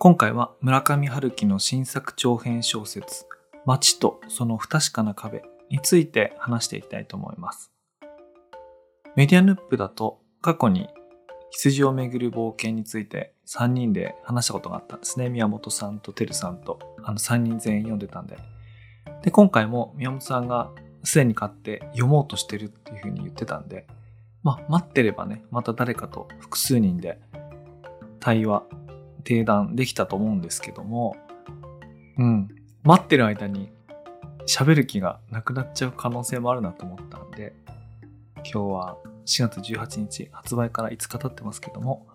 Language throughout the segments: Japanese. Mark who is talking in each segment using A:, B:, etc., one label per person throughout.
A: 今回は村上春樹の新作長編小説「街とその不確かな壁」について話していきたいと思います。メディアヌップだと過去に羊をめぐる冒険について3人で話したことがあったんですね。宮本さんとてるさんとあの3人全員読んでたんで。で、今回も宮本さんがすでに買って読もうとしてるっていうふうに言ってたんで、まあ待ってればね、また誰かと複数人で対話、定談できたと思うんですけども、うん、待ってる間に喋る気がなくなっちゃう可能性もあるなと思ったんで、今日は4月18日発売から5日経ってますけども、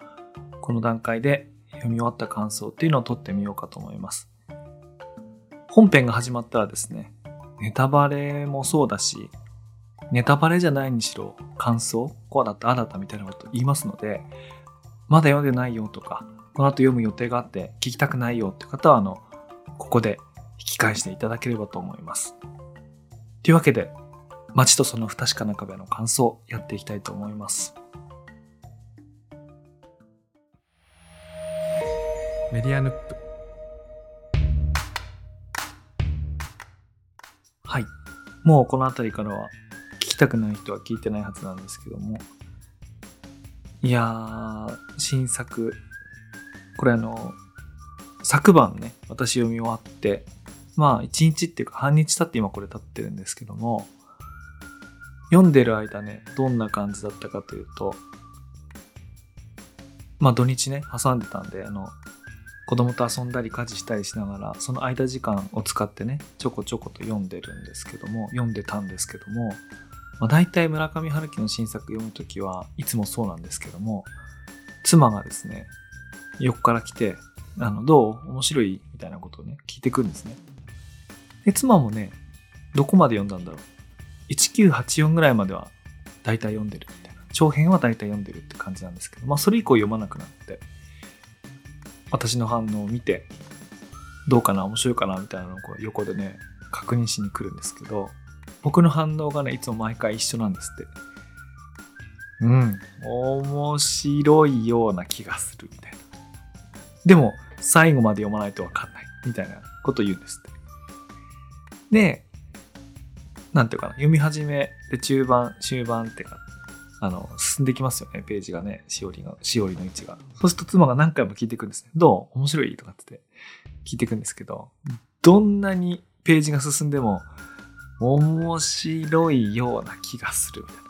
A: この段階で読み終わった感想っていうのを取ってみようかと思います。本編が始まったらですね、ネタバレもそうだし、ネタバレじゃないにしろ感想、こうだった、ああだったみたいなこと言いますので、まだ読んでないよとか、この後読む予定があって聞きたくないよって方は、あの、ここで引き返していただければと思います。というわけで、街とその不確かな壁の感想やっていきたいと思います。
B: メディアヌップ
A: はい。もうこの辺りからは聞きたくない人は聞いてないはずなんですけども。いやー、新作。これあの、昨晩ね、私読み終わって、まあ一日っていうか半日経って今これ経ってるんですけども、読んでる間ね、どんな感じだったかというと、まあ土日ね、挟んでたんで、あの、子供と遊んだり家事したりしながらその空いた時間を使ってねちょこちょこと読んでるんですけども読んでたんですけども、まあ、大体村上春樹の新作読む時はいつもそうなんですけども妻がですね横から来て「あのどう？面白い?」みたいなことをね聞いてくるんですね。で妻もねどこまで読んだんだろう？1984ぐらいまでは大体読んでるみたいな。長編は大体読んでるって感じなんですけどまあそれ以降読まなくなって私の反応を見てどうかな？面白いかな？みたいなのをこう横でね確認しに来るんですけど僕の反応がねいつも毎回一緒なんですって。うん。面白いような気がするみたいな。でも最後まで読まないと分かんないみたいなことを言うんですって。でなんていうかな。読み始めで中盤終盤ってかあの、進んできますよね、ページがね、しおりが、しおりの位置が。そうすると妻が何回も聞いていくんですね。どう？面白い？とかって言って聞いていくんですけど、どんなにページが進んでも、面白いような気がするみたいな。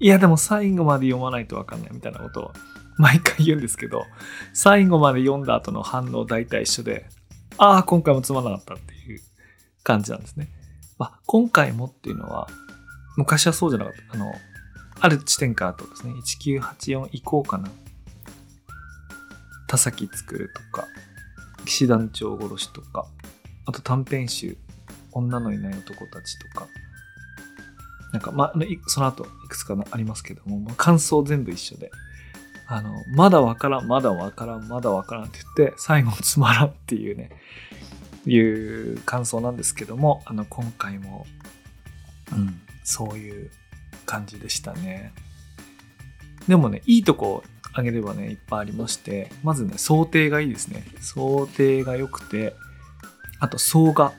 A: いや、でも最後まで読まないとわかんないみたいなことを毎回言うんですけど、最後まで読んだ後の反応大体一緒で、ああ、今回もつまらなかったっていう感じなんですね。まあ、今回もっていうのは、昔はそうじゃなかった。あの、ある地点からとですね、1984以降かな。田崎作るとか、騎士団長殺しとか、あと短編集、女のいない男たちとか、なんか、まあ、その後いくつかのありますけども、もう感想全部一緒で、あの、まだわからん、まだわからん、まだわからんって言って、最後つまらんっていうね、いう感想なんですけども、あの、今回も、うん、そういう感じでしたね。でもね、いいとこあげればね、いっぱいありまして、まずね、想定がいいですね。想定が良くて、あと、層が、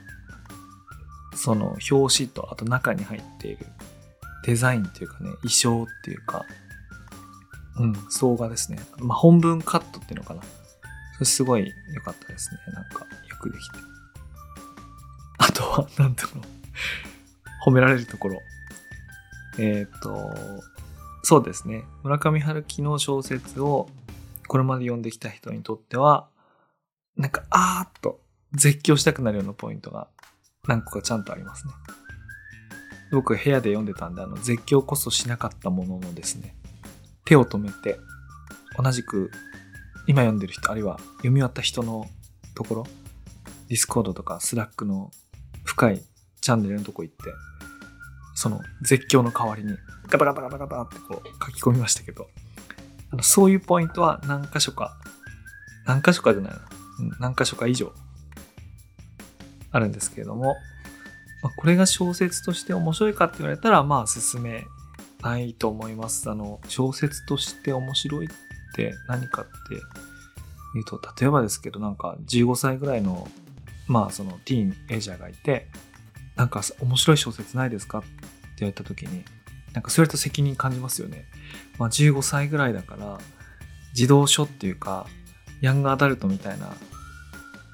A: その表紙と、あと中に入っているデザインっていうかね、衣装っていうか、うん、層がですね。まあ、本文カットっていうのかな。それすごい良かったですね。なんか、よくできて。あとは、なんだろう。褒められるところ。えっ、と、そうですね。村上春樹の小説をこれまで読んできた人にとっては、なんか、あーっと絶叫したくなるようなポイントが何個かちゃんとありますね。僕部屋で読んでたんで、あの、絶叫こそしなかったもののですね、手を止めて、同じく今読んでる人、あるいは読み終わった人のところ、ディスコードとかスラックの深いチャンネルのとこ行って、その絶叫の代わりにガタガタガタガタってこう書き込みましたけど、あのそういうポイントは何箇所か、何箇所かじゃないな、何箇所か以上あるんですけれども、まあ、これが小説として面白いかって言われたら、まあ進めないと思います。あの、小説として面白いって何かって言うと、例えばですけど、なんか15歳ぐらいの、まあそのティーンエイジャーがいて、なんか面白い小説ないですかって言われた時に、なんかそれと責任感じますよね。まあ15歳ぐらいだから、児童書っていうか、ヤングアダルトみたいな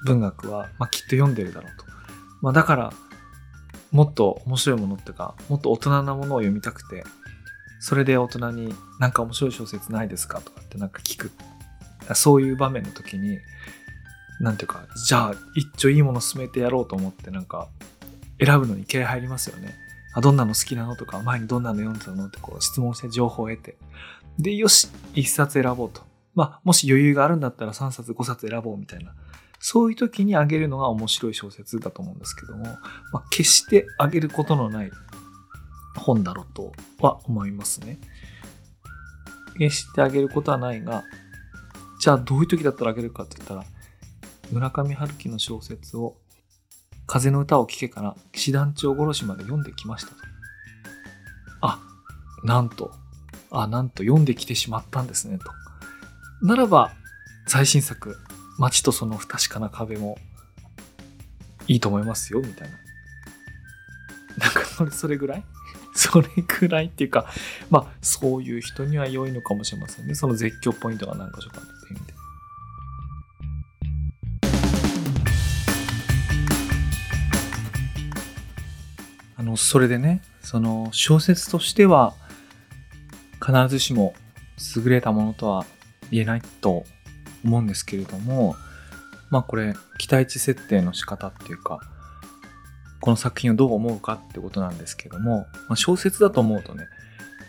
A: 文学は、まあ、きっと読んでるだろうと。まあ、だから、もっと面白いものっていうか、もっと大人なものを読みたくて、それで大人になんか面白い小説ないですか？とかってなんか聞く。そういう場面の時に、なんていうか、じゃあ一丁いいもの進めてやろうと思ってなんか選ぶのに気合入りますよね。あ、どんなの好きなの？とか、前にどんなの読んでたの？ってこう質問して情報を得て。で、よし、一冊選ぼうと。まあ、もし余裕があるんだったら3冊5冊選ぼうみたいな。そういう時にあげるのが面白い小説だと思うんですけども、まあ、決してあげることのない本だろうとは思いますね。決してあげることはないが、じゃあどういう時だったらあげるかって言ったら、村上春樹の小説を風の歌を聴けから騎士団長殺しまで読んできましたと。あ、なんと、あ、なんと読んできてしまったんですねと。ならば、最新作、街とその不確かな壁もいいと思いますよ、みたいな。なんか、それ、それぐらい？それぐらいっていうか、まあ、そういう人には良いのかもしれませんね。その絶叫ポイントが何か所かっていう意味で。あの、それでね、その小説としては、必ずしも優れたものとは言えないと思うんですけれども、まあこれ、期待値設定の仕方っていうか、この作品をどう思うかってことなんですけども、まあ、小説だと思うとね、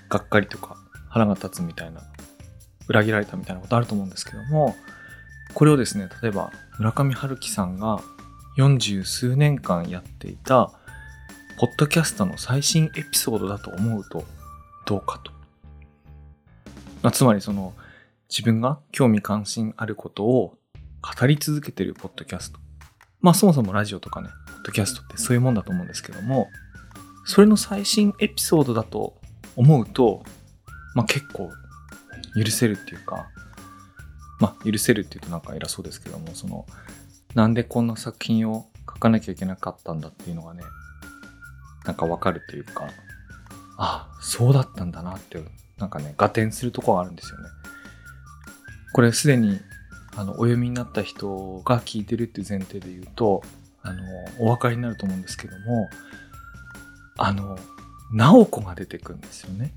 A: がっかりとか腹が立つみたいな、裏切られたみたいなことあると思うんですけども、これをですね、例えば村上春樹さんが40数年間やっていた、ポッドキャストの最新エピソードだと思うとどうかと。まあ、つまりその、自分が興味関心あることを語り続けてるポッドキャスト。まあそもそもラジオとかね、ポッドキャストってそういうもんだと思うんですけども、それの最新エピソードだと思うと、まあ結構許せるっていうか、まあ許せるって言うとなんか偉そうですけども、その、なんでこんな作品を書かなきゃいけなかったんだっていうのがね、なんかわかるというか、あ、そうだったんだなって、なんかね、合点するとこがあるんですよね。これすでにあのお読みになった人が聞いてるっていう前提で言うとあのお分かりになると思うんですけどもあの直子が出てくるんですよね。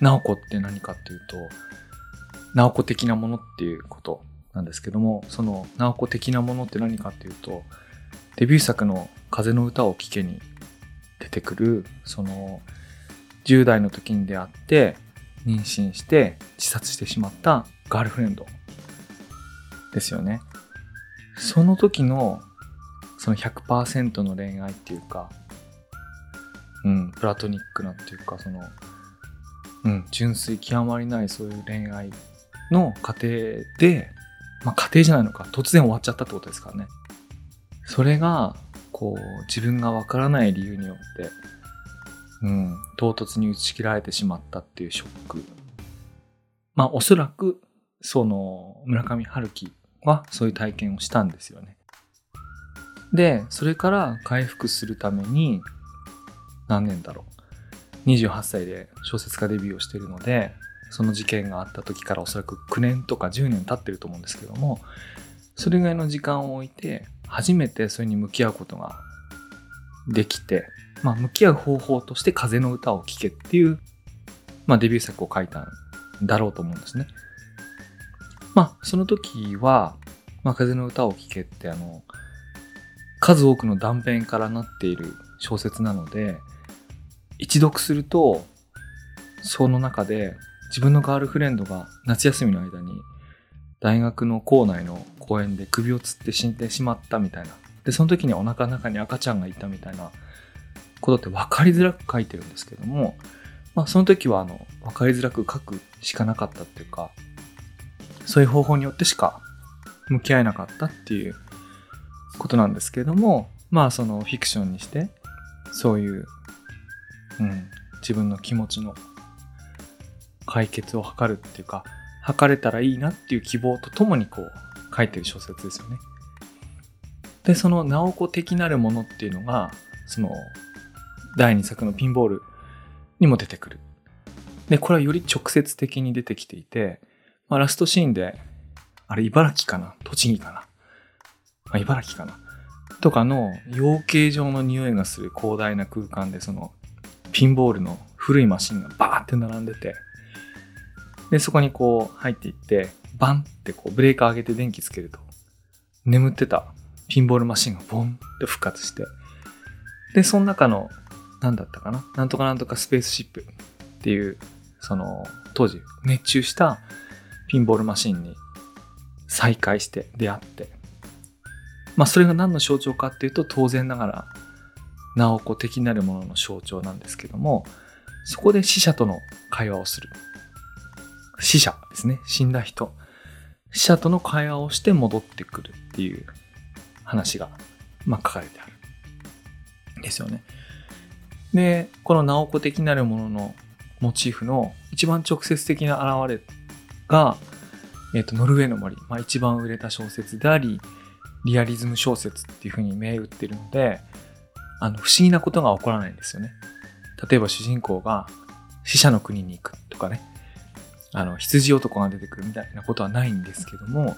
A: 直子って何かっていうと直子的なものっていうことなんですけどもその直子的なものって何かっていうとデビュー作の「風の歌を聴け」に出てくるその10代の時に出会って妊娠して自殺してしまったガールフレンドですよね。その時のその100%の恋愛っていうか、うん、プラトニックなっていうか、その、うん、純粋極まりないそういう恋愛の過程で、まあ家庭じゃないのか、突然終わっちゃったってことですからね。それが、こう、自分がわからない理由によって、うん、唐突に打ち切られてしまったっていうショック。まあおそらくその村上春樹はそういう体験をしたんですよね。で、それから回復するために何年だろう。28歳で小説家デビューをしているので、その事件があった時からおそらく9年とか10年経ってると思うんですけども、それぐらいの時間を置いて、初めてそれに向き合うことができて、まあ、向き合う方法として風の歌を聴けっていう、まあ、デビュー作を書いたんだろうと思うんですね。まあ、その時は、まあ、風の歌を聴けって、あの、数多くの断片からなっている小説なので、一読すると、その中で自分のガールフレンドが夏休みの間に大学の校内の公園で首をつって死んでしまったみたいな。で、その時にお腹の中に赤ちゃんがいたみたいなことって分かりづらく書いてるんですけども、まあその時はあの分かりづらく書くしかなかったっていうか、そういう方法によってしか向き合えなかったっていうことなんですけれども、まあそのフィクションにして、そういう、うん、自分の気持ちの解決を図るっていうか、測れたらいいなっていう希望とともにこう書いてる小説ですよね。で、その直子的なるものっていうのが、その第2作のピンボールにも出てくる。で、これはより直接的に出てきていて、まあ、ラストシーンで、あれ茨城かな？栃木かな？あ、茨城かな？とかの養鶏場の匂いがする広大な空間でそのピンボールの古いマシンがバーって並んでてでそこにこう入っていってバンってこうブレーカー上げて電気つけると眠ってたピンボールマシンがボンって復活してでその中の何だったかな？なんとかなんとかスペースシップっていうその当時熱中したピンボールマシンに再会して出会って。まあそれが何の象徴かっていうと当然ながら直子的なるものの象徴なんですけどもそこで死者との会話をする。死者ですね。死んだ人。死者との会話をして戻ってくるっていう話が、まあ、書かれてあるですよね。でこの直子的なるもののモチーフの一番直接的な現れが、えっ、と、ノルウェーの森、まあ、一番売れた小説であり、リアリズム小説っていうふうに銘打ってるので、あの、不思議なことが起こらないんですよね。例えば主人公が死者の国に行くとかね、あの、羊男が出てくるみたいなことはないんですけども、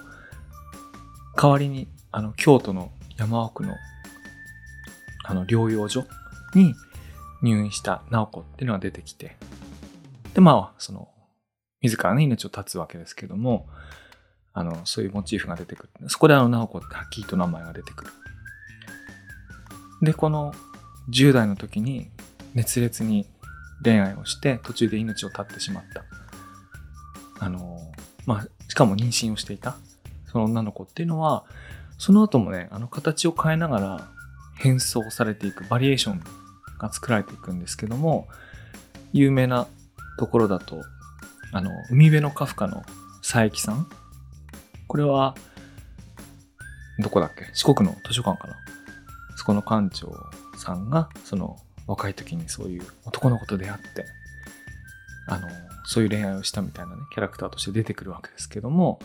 A: 代わりに、あの、京都の山奥の、あの、療養所に入院した直子っていうのが出てきて、で、まあ、その、自らね、命を絶つわけですけども、あの、そういうモチーフが出てくる。そこであの、直子ってはっきりと名前が出てくる。で、この10代の時に熱烈に恋愛をして途中で命を絶ってしまった。あの、まあ、しかも妊娠をしていた、その女の子っていうのは、その後もね、あの形を変えながら変装されていく、バリエーションが作られていくんですけども、有名なところだと、あの、海辺のカフカの佐伯さん？これは、どこだっけ？四国の図書館かな？そこの館長さんが、その、若い時にそういう男の子と出会って、あの、そういう恋愛をしたみたいなね、キャラクターとして出てくるわけですけども、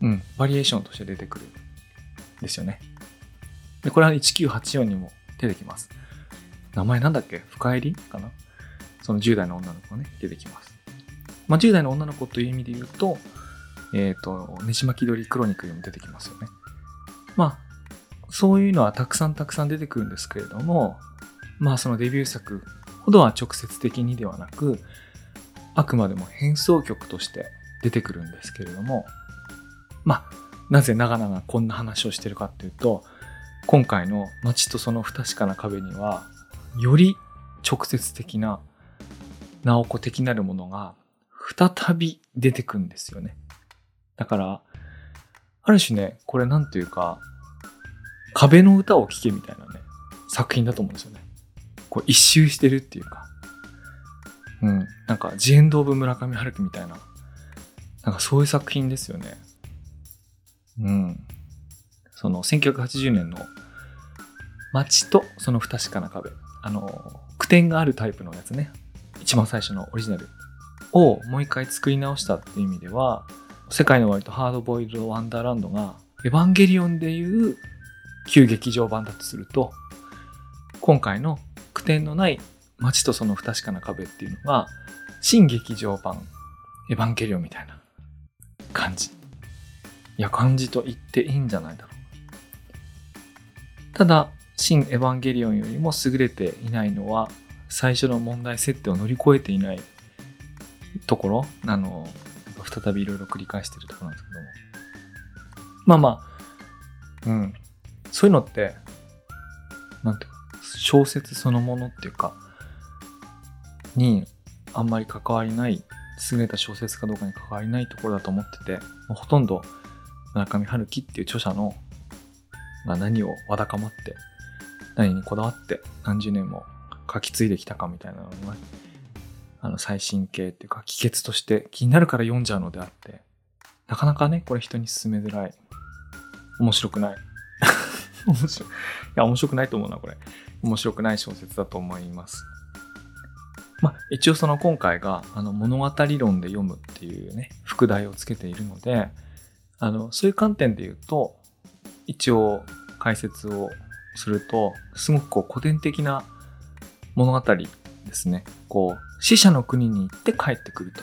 A: うん、バリエーションとして出てくるんですよね。で、これは1984にも出てきます。名前なんだっけ？深入り？かな？その10代の女の子がね、出てきます。まあ、10代の女の子という意味で言うと、えっ、ー、と、ねじ巻き鳥クロニクルも出てきますよね。まあ、そういうのはたくさんたくさん出てくるんですけれども、まあそのデビュー作ほどは直接的にではなく、あくまでも変奏曲として出てくるんですけれども、まあ、なぜ長々こんな話をしてるかっていうと、今回の街とその不確かな壁には、より直接的な直子的なるものが再び出てくんですよね。だから、ある種ね、これなんていうか、壁の歌を聴けみたいなね、作品だと思うんですよね。こう一周してるっていうか。うん。なんか、ジエンド・オブ・村上春樹みたいな、なんかそういう作品ですよね。うん。その、1980年の街とその不確かな壁。あの、句点があるタイプのやつね。一番最初のオリジナルをもう一回作り直したっていう意味では、世界の割とハードボイルドワンダーランドが、エヴァンゲリオンでいう旧劇場版だとすると、今回の句点のない街とその不確かな壁っていうのが、新劇場版エヴァンゲリオンみたいな感じ。いや、感じと言っていいんじゃないだろう。ただ、新エヴァンゲリオンよりも優れていないのは、最初の問題設定を乗り越えていないところ、あの、再びいろいろ繰り返してるところなんですけども。まあまあ、うん。そういうのって、なんていうか、小説そのものっていうか、にあんまり関わりない、優れた小説かどうかに関わりないところだと思ってて、もうほとんど村上春樹っていう著者の、まあ、何をわだかまって、何にこだわって何十年も書き継いできたかみたいなのが、あの、最新形っていうか、帰結として気になるから読んじゃうのであって、なかなかね、これ人に勧めづらい。面白くない。面白い。いや、面白くないと思うな、これ。面白くない小説だと思います。まあ、一応その今回があの物語論で読むっていうね、副題をつけているので、あの、そういう観点で言うと、一応解説をすると、すごくこう古典的な物語ですね。こう、死者の国に行って帰ってくると。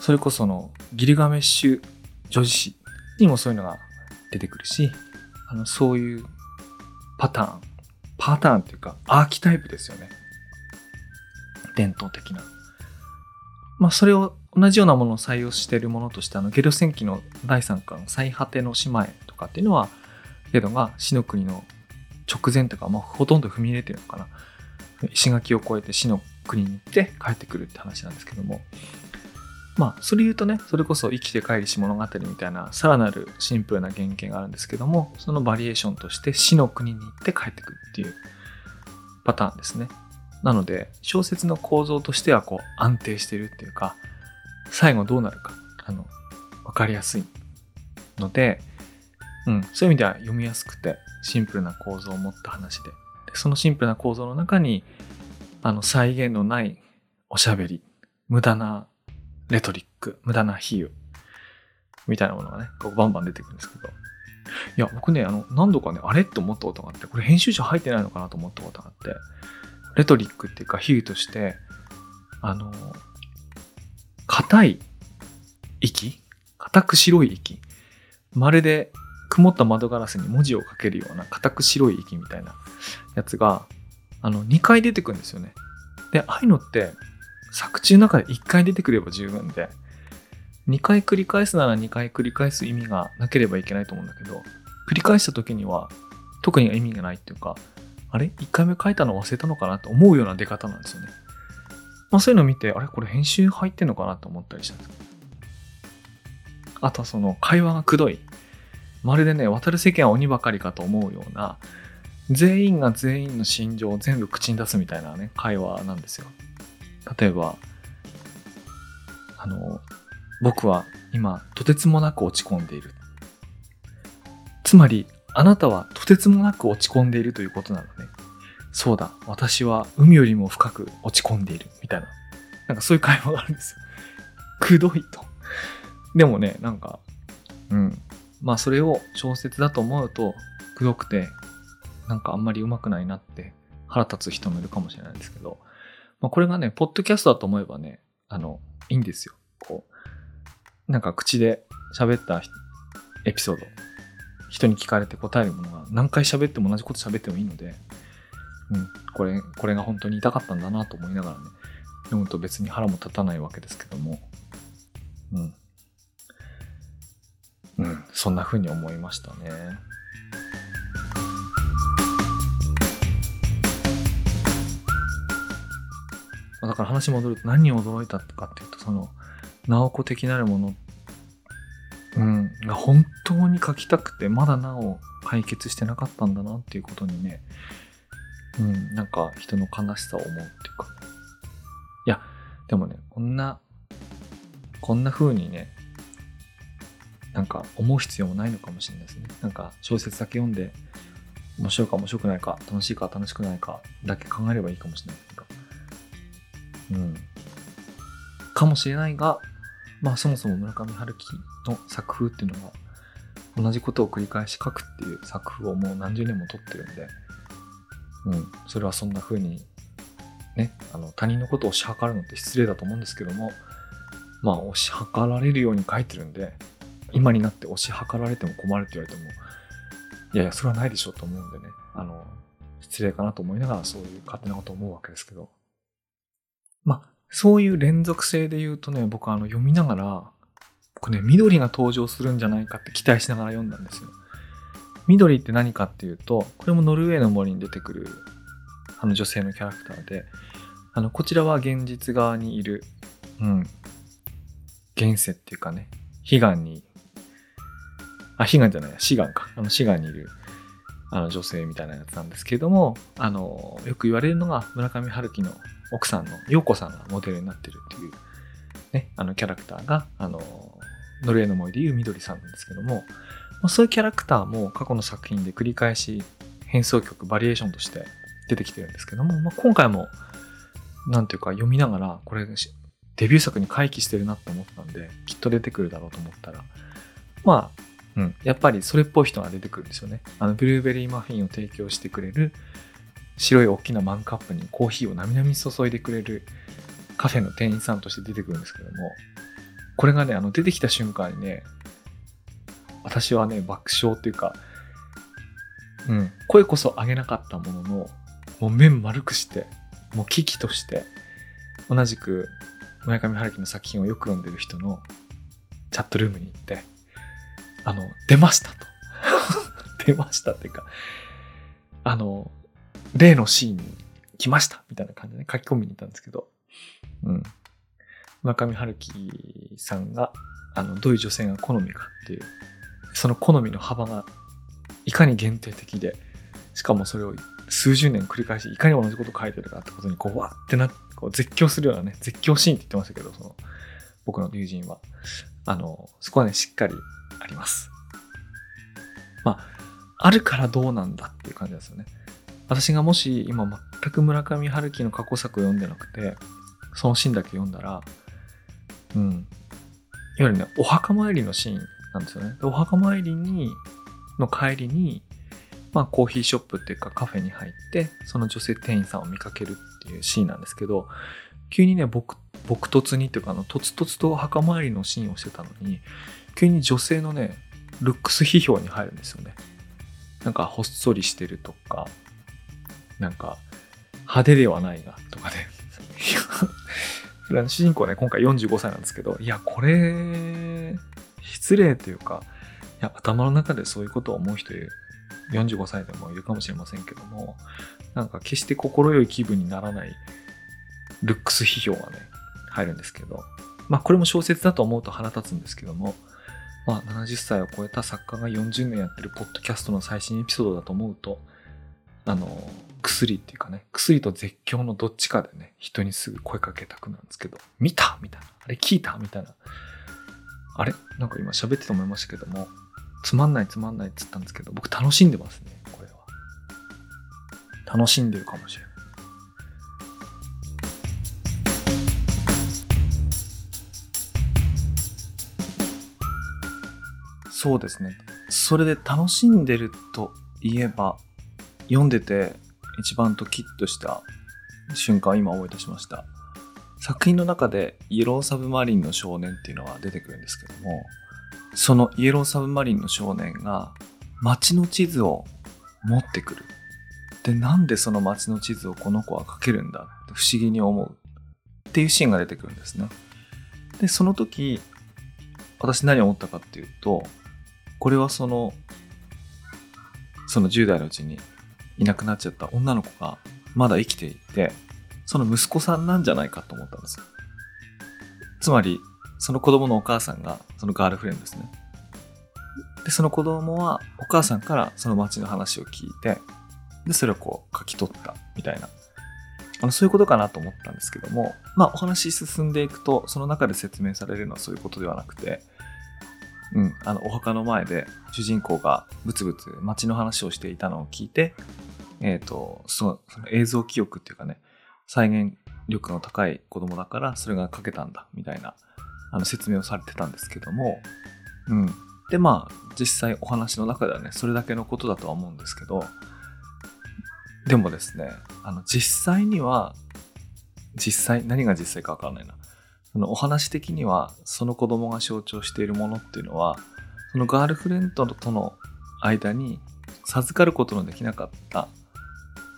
A: それこそのギルガメッシュ女子誌にもそういうのが出てくるし、あの、そういうパターン、パターンっていうかアーキタイプですよね。伝統的な。まあ、それを同じようなものを採用しているものとして、あの、ゲド戦記の第3巻、最果ての姉妹とかっていうのは、ゲドが死の国の直前とか、まあ、ほとんど踏み入れてるのかな。石垣を越えて死の国に行って帰ってくるって話なんですけども、まあ、それ言うとね、それこそ生きて帰りし物語みたいな、さらなるシンプルな原型があるんですけども、そのバリエーションとして死の国に行って帰ってくるっていうパターンですね。なので、小説の構造としてはこう安定してるっていうか、最後どうなるか、あの、わかりやすいので、うん、そういう意味では読みやすくて、シンプルな構造を持った話。でそのシンプルな構造の中に、あの、再現のないおしゃべり、無駄なレトリック、無駄な比喩、みたいなものがね、こうバンバン出てくるんですけど。いや、僕ね、あの、何度かね、あれって思ったことがあって、これ編集者入ってないのかなと思ったことがあって、レトリックっていうか比喩として、あの、硬い息硬く白い息まるで曇った窓ガラスに文字を書けるような硬く白い息みたいなやつが、あの、2回出てくるんですよね。で、ああいうのって、作中の中で1回出てくれば十分で、2回繰り返すなら2回繰り返す意味がなければいけないと思うんだけど、繰り返した時には特に意味がないっていうか、あれ ?1 回目書いたの忘れたのかなと思うような出方なんですよね。まあそういうのを見て、あれ？これ編集入ってんのかなと思ったりしたんです。あとはその会話がくどい。まるでね、渡る世間は鬼ばかりかと思うような、全員が全員の心情を全部口に出すみたいなね、会話なんですよ。例えば、あの、僕は今、とてつもなく落ち込んでいる。つまり、あなたはとてつもなく落ち込んでいるということなのね。そうだ、私は海よりも深く落ち込んでいる。みたいな。なんかそういう会話があるんですよ。くどいと。でもね、なんか、うん。まあそれを小説だと思うと、くどくて、なんかあんまり上手くないなって腹立つ人もいるかもしれないですけど、まあこれがね、ポッドキャストだと思えばね、あの、いいんですよ。こう、なんか口で喋ったエピソード人に聞かれて答えるものが何回喋っても同じこと喋ってもいいので、うん、これ、これが本当に痛かったんだなと思いながらね、読むと別に腹も立たないわけですけども、うん。うん、そんな風に思いましたね。だから話戻ると何に驚いたかっていうと、その、直子的なるものうん、が本当に書きたくてまだなお解決してなかったんだなっていうことにね、うん、なんか人の悲しさを思うっていうか。いやでもねこんなこんな風にねなんか思う必要もないのかもしれないですね。なんか小説だけ読んで面白いか面白くないか楽しいか楽しくないかだけ考えればいいかもしれない。けどうんかもしれないがまあそもそも村上春樹の作風っていうのは同じことを繰り返し書くっていう作風をもう何十年も撮ってるんで、うん、それはそんな風にね、あの他人のことを推し量るのって失礼だと思うんですけども、まあ推し量られるように書いてるんで、今になって推し量られても困るって言われても、いやいや、それはないでしょうと思うんでね、あの、失礼かなと思いながらそういう勝手なこと思うわけですけど。まあ、そういう連続性で言うとね、僕あの読みながら、僕ね、緑が登場するんじゃないかって期待しながら読んだんですよ。緑って何かっていうと、これもノルウェーの森に出てくるあの女性のキャラクターで、あの、こちらは現実側にいる、うん、現世っていうかね、悲願に、あ、悲願じゃない、志願か。あの、志願にいる、あの、女性みたいなやつなんですけれども、あの、よく言われるのが村上春樹の奥さんの陽子さんがモデルになってるっていう、ね、あのキャラクターが、あの、ノルウェーの森でいう緑さんなんですけども、ま、そういうキャラクターも過去の作品で繰り返し変奏曲、バリエーションとして出てきてるんですけども、まあ、今回もなんていうか読みながら、これデビュー作に回帰してるなって思ったんで、きっと出てくるだろうと思ったら、まあ、うん、やっぱりそれっぽい人が出てくるんですよね。あの、ブルーベリーマフィンを提供してくれる、白い大きなマンカップにコーヒーをなみなみ注いでくれるカフェの店員さんとして出てくるんですけども、これがね、あの、出てきた瞬間にね、私はね、爆笑っていうか、うん、声こそ上げなかったものの、もう面丸くして、もう危機として、同じく村上春樹の作品をよく読んでる人のチャットルームに行って、あの、出ましたと。出ましたっていうか、あの、例のシーンに来ましたみたいな感じで、ね、書き込みに行ったんですけど、うん。村上春樹さんが、あの、どういう女性が好みかっていう、その好みの幅がいかに限定的で、しかもそれを数十年繰り返し、いかに同じこと書いてるかってことに、こう、わってなって、こう絶叫するようなね、絶叫シーンって言ってましたけど、その、僕の友人は。あの、そこはね、しっかりあります。まあ、あるからどうなんだっていう感じですよね。私がもし今全く村上春樹の過去作を読んでなくて、そのシーンだけ読んだら、うん。いわゆるね、お墓参りのシーンなんですよね。お墓参りに、の帰りに、まあコーヒーショップっていうかカフェに入って、その女性店員さんを見かけるっていうシーンなんですけど、急にね、僕、僕突にっていうか、あの、とつとつと墓参りのシーンをしてたのに、急に女性のね、ルックス批評に入るんですよね。なんか、ほっそりしてるとか、なんか、派手ではないが、とかね。主人公ね、今回45歳なんですけど、いや、これ、失礼というか、いや、頭の中でそういうことを思う人45歳でもいるかもしれませんけども、なんか決して心よい気分にならないルックス批評がね、入るんですけど、まあこれも小説だと思うと腹立つんですけども、まあ70歳を超えた作家が40年やってるポッドキャストの最新エピソードだと思うと、あの、薬っていうかね、薬と絶叫のどっちかでね、人にすぐ声かけたくなんですけど、見たみたいな。あれ聞いたみたいな。あれ？なんか今喋ってて思いましたけども、つまんないつまんないって言ったんですけど、僕楽しんでますね、これは。楽しんでるかもしれない。そうですね。それで楽しんでるといえば、読んでて一番ドキッとした瞬間を今思い出しました。作品の中でイエローサブマリンの少年っていうのは出てくるんですけども、そのイエローサブマリンの少年が街の地図を持ってくる。で、なんでその街の地図をこの子は書けるんだって不思議に思うっていうシーンが出てくるんですね。で、その時、私何を思ったかっていうと、これはその、その10代のうちにいなくなっちゃった女の子がまだ生きていて、その息子さんなんじゃないかと思ったんですよ。つまり、その子供のお母さんがそのガールフレンドですね。で、その子供はお母さんからその街の話を聞いて、で、それをこう書き取ったみたいな。あの、そういうことかなと思ったんですけども、まあお話進んでいくと、その中で説明されるのはそういうことではなくて、うん、あの、お墓の前で主人公がブツブツ街の話をしていたのを聞いて、えっ、ー、と、そのその映像記憶っていうかね、再現力の高い子供だからそれが書けたんだ、みたいな、あの、説明をされてたんですけども、うん。で、まあ、実際お話の中ではね、それだけのことだとは思うんですけど、でもですね、あの、実際には、実際、何が実際かわからないな。そのお話的には、その子供が象徴しているものっていうのは、そのガールフレンドとの間に授かることのできなかった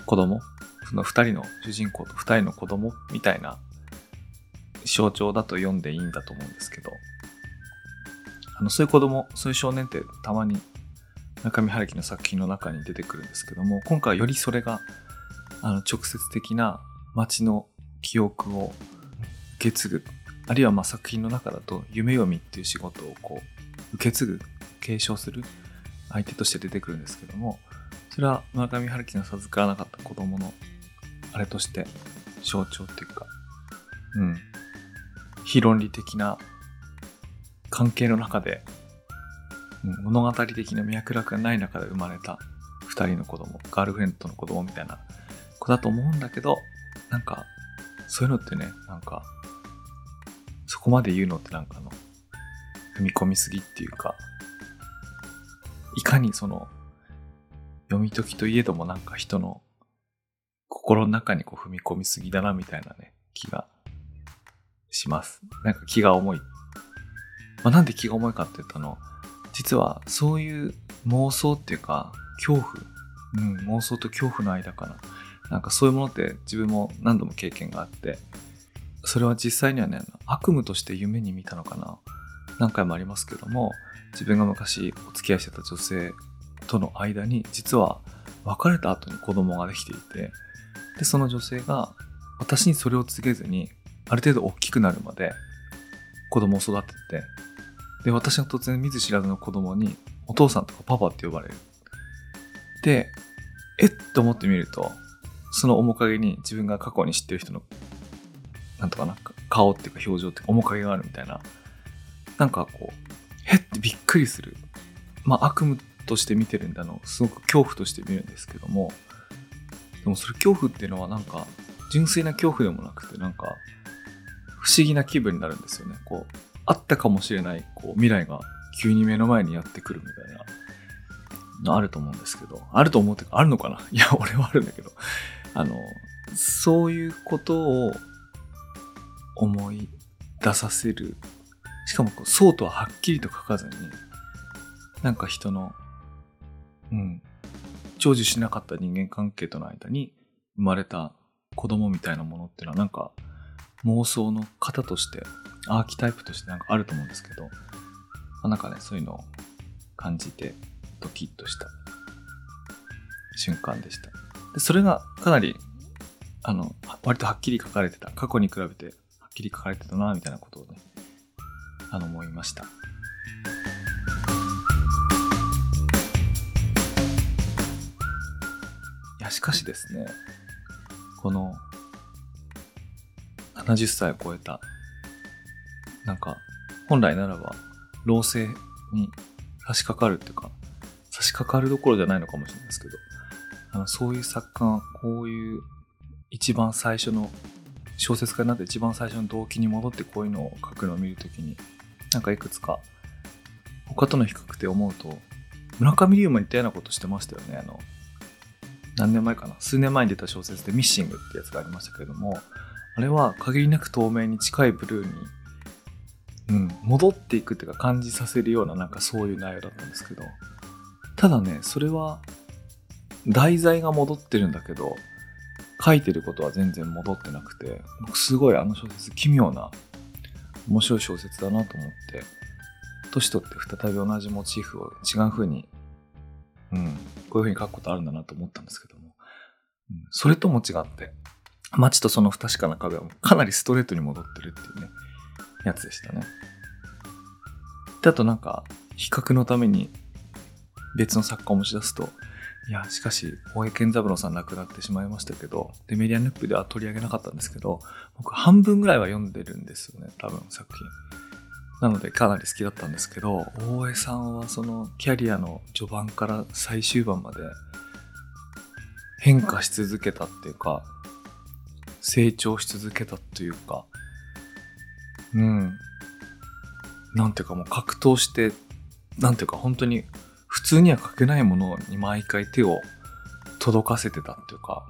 A: 子供、その二人の主人公と二人の子供みたいな象徴だと読んでいいんだと思うんですけど、あの、そういう子供、そういう少年ってたまに中見春樹の作品の中に出てくるんですけども、今回はよりそれが、あの、直接的な街の記憶を受け継ぐあるいはまあ作品の中だと夢読みっていう仕事をこう受け継ぐ継承する相手として出てくるんですけどもそれは村上春樹が授からなかった子供のあれとして象徴っていうかうん。非論理的な関係の中で、うん、物語的な脈絡がない中で生まれた二人の子供ガールフレンドの子供みたいな子だと思うんだけどなんかそういうのってね、なんか、そこまで言うのってなんかあの、踏み込みすぎっていうか、いかにその、読み解きといえどもなんか人の心の中にこう踏み込みすぎだなみたいなね、気がします。なんか気が重い。まあ、なんで気が重いかって言ったの、実はそういう妄想っていうか、恐怖、うん、妄想と恐怖の間かな。なんかそういうものって自分も何度も経験があって、それは実際にはね、悪夢として夢に見たのかな。何回もありますけども、自分が昔お付き合いしてた女性との間に、実は別れた後に子供ができていて、で、その女性が私にそれを告げずに、ある程度大きくなるまで子供を育てて、で、私が突然見ず知らずの子供にお父さんとかパパって呼ばれる。で、えっ？と思ってみると、その面影に自分が過去に知ってる人の、なんとかな、顔っていうか表情っていうか面影があるみたいな、なんかこう、へっ？てびっくりする。まあ悪夢として見てるんだの、すごく恐怖として見るんですけども、でもそれ恐怖っていうのはなんか、純粋な恐怖でもなくて、なんか、不思議な気分になるんですよね。こう、あったかもしれない、こう、未来が急に目の前にやってくるみたいなのあると思うんですけど、あると思うってか、あるのかないや、俺はあるんだけど、あの、そういうことを思い出させる。しかもこう、そうとははっきりと書かずに、なんか人の、うん、成就しなかった人間関係との間に生まれた子供みたいなものっていうのはなんか妄想の型として、アーキタイプとしてなんかあると思うんですけど、ま、なんかね、そういうのを感じてドキッとした瞬間でした。で、それがかなり、あの、割とはっきり書かれてた。過去に比べてはっきり書かれてたな、みたいなことをね、あの、思いました。しかしですね、この、70歳を超えた、なんか、本来ならば、老成に差し掛かるっていうか、差し掛かるどころじゃないのかもしれないですけど、あのそういう作家がこういう一番最初の小説家になって一番最初の動機に戻ってこういうのを書くのを見るときになんかいくつか他との比較で思うと村上龍も似たようなことしてましたよねあの何年前かな？数年前に出た小説で「ミッシング」ってやつがありましたけれどもあれは限りなく透明に近いブルーに、うん、戻っていくっていうか感じさせるようななんかそういう内容だったんですけどただねそれは題材が戻ってるんだけど、書いてることは全然戻ってなくて、僕すごいあの小説奇妙な面白い小説だなと思って、年取って再び同じモチーフを違う風に、うん、こういう風に書くことあるんだなと思ったんですけども、うん、それとも違って、街とその不確かな壁はかなりストレートに戻ってるっていうね、やつでしたね。で、あとなんか、比較のために別の作家を持ち出すと、いや、しかし、大江健三郎さん亡くなってしまいましたけど、で、メディアヌップでは取り上げなかったんですけど、僕半分ぐらいは読んでるんですよね、多分作品。なのでかなり好きだったんですけど、大江さんはそのキャリアの序盤から最終盤まで変化し続けたっていうか、成長し続けたというか、うん。なんていうかもう格闘して、なんていうか本当に普通には書けないものに毎回手を届かせてたっていうか、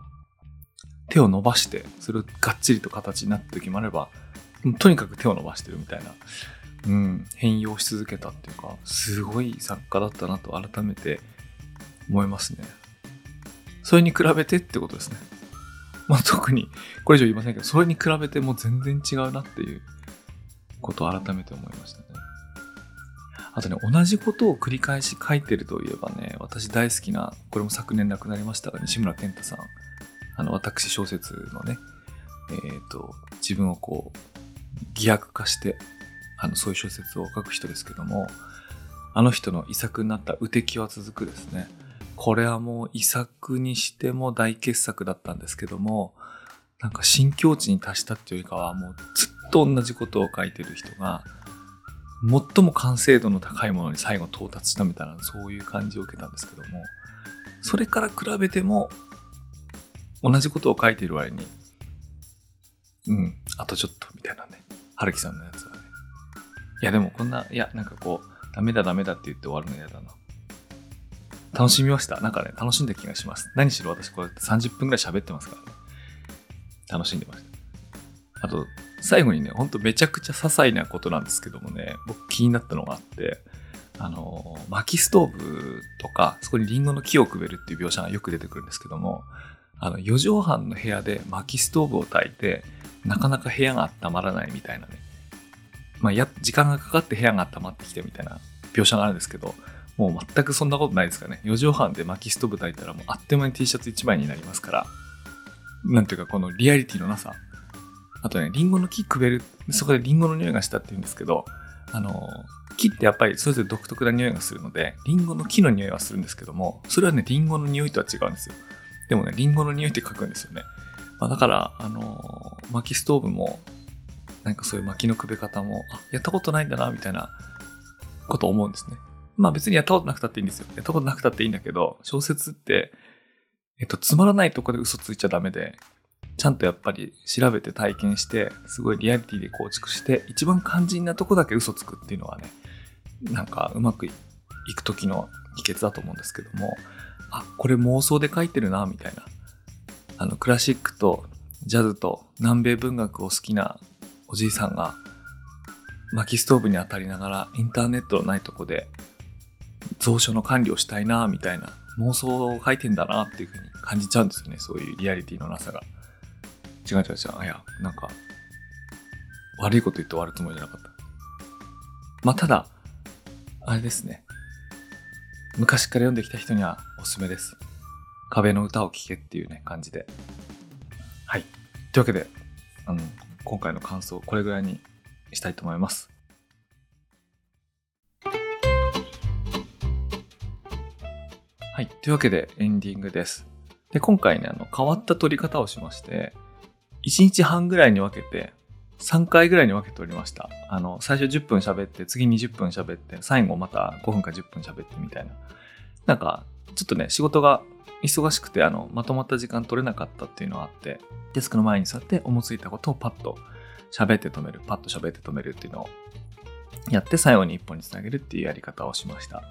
A: 手を伸ばして、それをがっちりと形になった時もあれば、とにかく手を伸ばしてるみたいな、うん、変容し続けたっていうか、すごい作家だったなと改めて思いますね。それに比べてってことですね。まあ特に、これ以上言いませんけど、それに比べても全然違うなっていうことを改めて思いましたね。あとね、同じことを繰り返し書いてるといえばね、私大好きな、これも昨年亡くなりましたが、西村健太さん。あの、私小説のね、えっ、ー、と、自分をこう、偽悪化して、あの、そういう小説を書く人ですけども、あの人の遺作になった「うてきは続く」ですね。これはもう遺作にしても大傑作だったんですけども、なんか新境地に達したっていうよりかは、もうずっと同じことを書いてる人が、最も完成度の高いものに最後到達したみたいなそういう感じを受けたんですけどもそれから比べても同じことを書いている割にうん、あとちょっとみたいなね。春樹さんのやつは。いやでもこんな、いやなんかこう、ダメだダメだって言って終わるの嫌だな。楽しみました？なんかね、楽しんだ気がします。何しろ私こうやって30分ぐらい喋ってますからね。楽しんでました。あと、最後にね、ほんとめちゃくちゃ些細なことなんですけどもね、僕気になったのがあって、あの、薪ストーブとか、そこにリンゴの木をくべるっていう描写がよく出てくるんですけども、あの、4畳半の部屋で薪ストーブを焚いて、なかなか部屋が温まらないみたいなね。まあ、や、時間がかかって部屋が温まってきてみたいな描写があるんですけど、もう全くそんなことないですかね。4畳半で薪ストーブ焚いたらもうあっという間に T シャツ1枚になりますから、なんていうかこのリアリティのなさ。あとね、リンゴの木くべる、そこでリンゴの匂いがしたって言うんですけど、あの、木ってやっぱりそれぞれ独特な匂いがするので、リンゴの木の匂いはするんですけども、それはね、リンゴの匂いとは違うんですよ。でもね、リンゴの匂いって書くんですよね。まあ、だから、あの薪ストーブも、なんかそういう薪のくべ方も、あ、やったことないんだな、みたいなこと思うんですね。まあ別にやったことなくたっていいんですよ。やったことなくたっていいんだけど、小説って、えっと、つまらないとこで嘘ついちゃダメで、ちゃんとやっぱり調べて体験して、すごいリアリティで構築して、一番肝心なとこだけ嘘つくっていうのはね、なんかうまくいく時の秘訣だと思うんですけども、あ、これ妄想で書いてるな、みたいな。あの、クラシックとジャズと南米文学を好きなおじいさんが、薪ストーブに当たりながらインターネットのないとこで蔵書の管理をしたいな、みたいな妄想を書いてんだなっていうふうに感じちゃうんですよね。そういうリアリティのなさが。違う違う違う。あ、いや、なんか、悪いこと言って終わるつもりじゃなかった。まあ、ただ、あれですね。昔から読んできた人にはおすすめです。壁の歌を聴けっていうね、感じで。はい。というわけで、あの、今回の感想、これぐらいにしたいと思います。はい。というわけで、エンディングです。で、今回ね、あの、変わった撮り方をしまして、1日半ぐらいに分けて、3回ぐらいに分けておりました。あの、最初10分喋って、次20分喋って、最後また5分か10分喋ってみたいな。なんか、ちょっとね、仕事が忙しくて、あの、まとまった時間取れなかったっていうのがあって、デスクの前に座って思いついたことをパッと喋って止める、パッと喋って止めるっていうのをやって最後に一本につなげるっていうやり方をしました。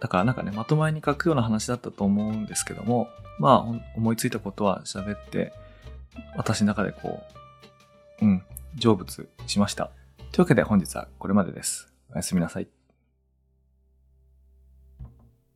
A: だからなんかね、まとまりに書くような話だったと思うんですけども、まあ、思いついたことは喋って、私の中でこう、うん、成仏しました。というわけで本日はこれまでです。おやすみなさい。